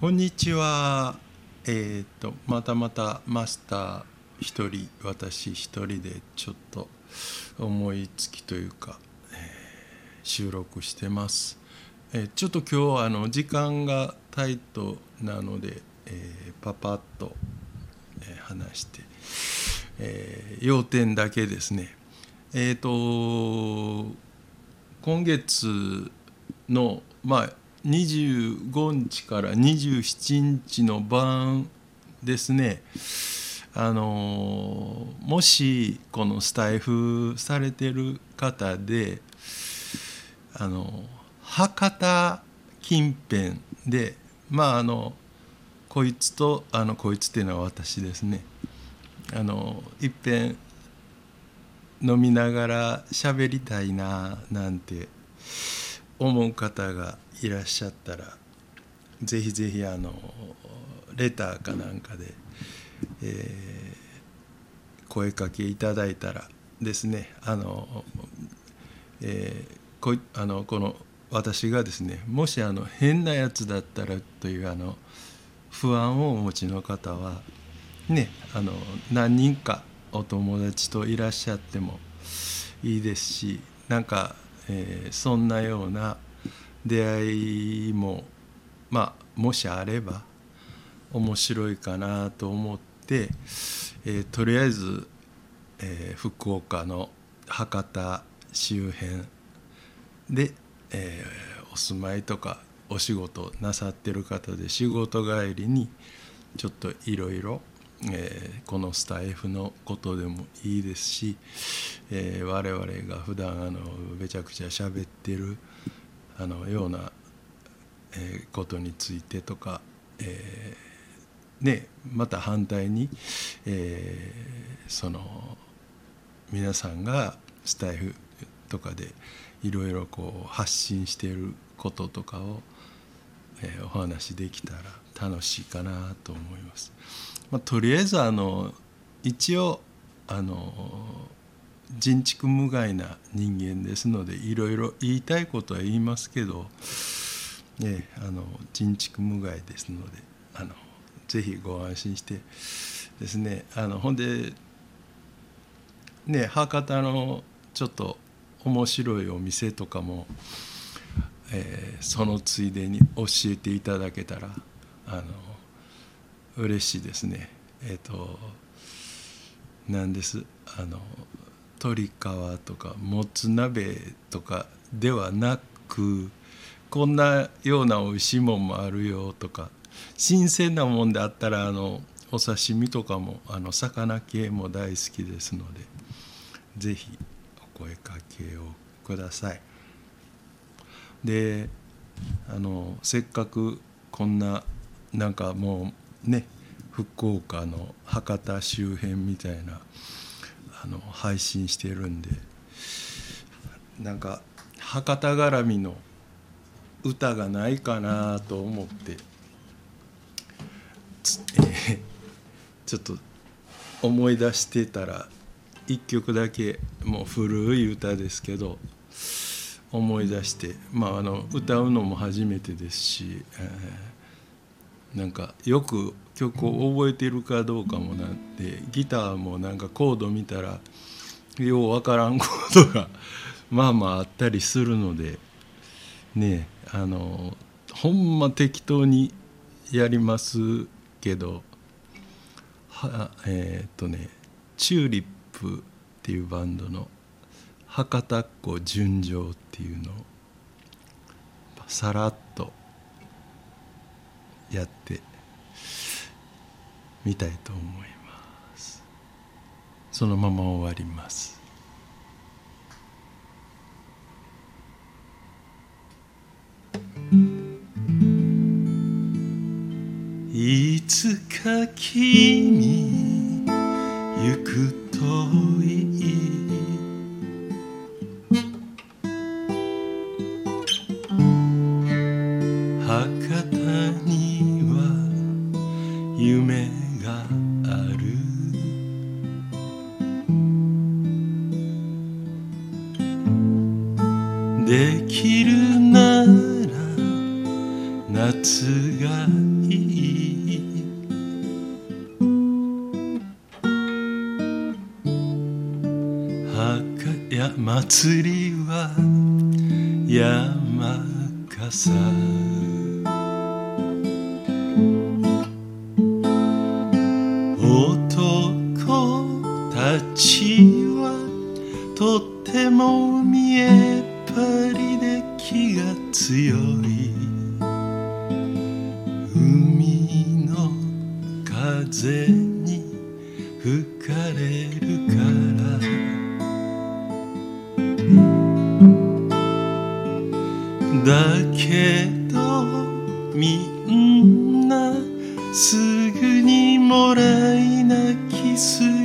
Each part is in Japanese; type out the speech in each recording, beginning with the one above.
こんにちは。えっ、とまたまたマスター一人私一人でちょっと思いつきというか、えー収録してます。えーちょっと今日はあの時間がタイトなので、えパパッと、え話して、え要点だけですね。えっ、と今月のまあ25日から27日の晩ですね。あのもしこのスタイフされてる方であの博多近辺でまああのこいつとあのこいつっていうのは私ですね。あのいっぺん飲みながら喋りたいななんて思う方がいらっしゃったらぜひぜひあのレターかなんかで、えー声かけいただいたらですねあの、えーこあのこの私がですねもしあの変なやつだったらというあの不安をお持ちの方はねあの何人かお友達といらっしゃってもいいですしなんか、えーそんなような出会いもまあもしあれば面白いかなと思って、えーとりあえず、えー福岡の博多周辺で、えーお住まいとかお仕事なさってる方で仕事帰りにちょっといろいろこのスタイフのことでもいいですし、えー我々が普段あのめちゃくちゃ喋ってるあのような、えーことについてとか、えーね、また反対に、えーその皆さんがスタイフとかでいろいろこう発信していることとかを、えーお話しできたら楽しいかなと思います。まあ、とりあえずあの一応あの人畜無害な人間ですのでいろいろ言いたいことは言いますけど、ね、あの人畜無害ですのであのぜひご安心してですねあのほんでね博多のちょっと面白いお店とかも、えーそのついでに教えていただけたらあの嬉しいですね。えっ、となんです。あの鶏皮とかもつ鍋とかではなくこんなような美味しいもんもあるよとか新鮮なもんであったらあのお刺身とかもあの魚系も大好きですのでぜひお声かけをください。であのせっかくこんななんかもうね福岡の博多周辺みたいなあの配信してるんでなんか博多絡みの歌がないかなと思って、え ーちょっと思い出してたら一曲だけもう古い歌ですけど思い出して、まあ、あの歌うのも初めてですし、えーなんかよく曲を覚えてるかどうかもなんてギターもなんかコード見たらようわからんコードが まあまああったりするのでねあのほんま適当にやりますけどはえーっとねチューリップっていうバンドの「博多っ子純情」っていうのをさらっとやってみたいと思います。そのまま終わります。いつか君行くといい。できるなら夏がいい。墓や祭りは山笠。男たちはとても吹かれるから。だけどみんなすぐにもらい泣きする。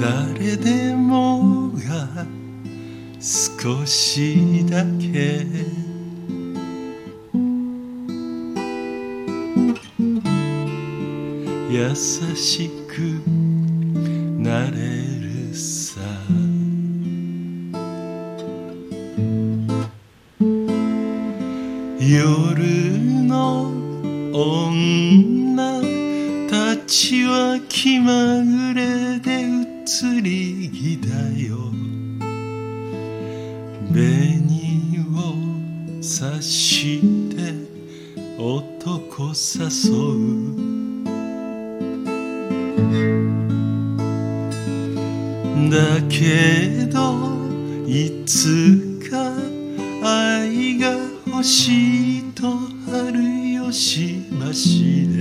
誰でもが少しだけ。優しくなれるさ。夜の女たちは気まぐれで歌移り気だよ紅をさして男誘う。だけどいつか愛が欲しいと春吉橋で人に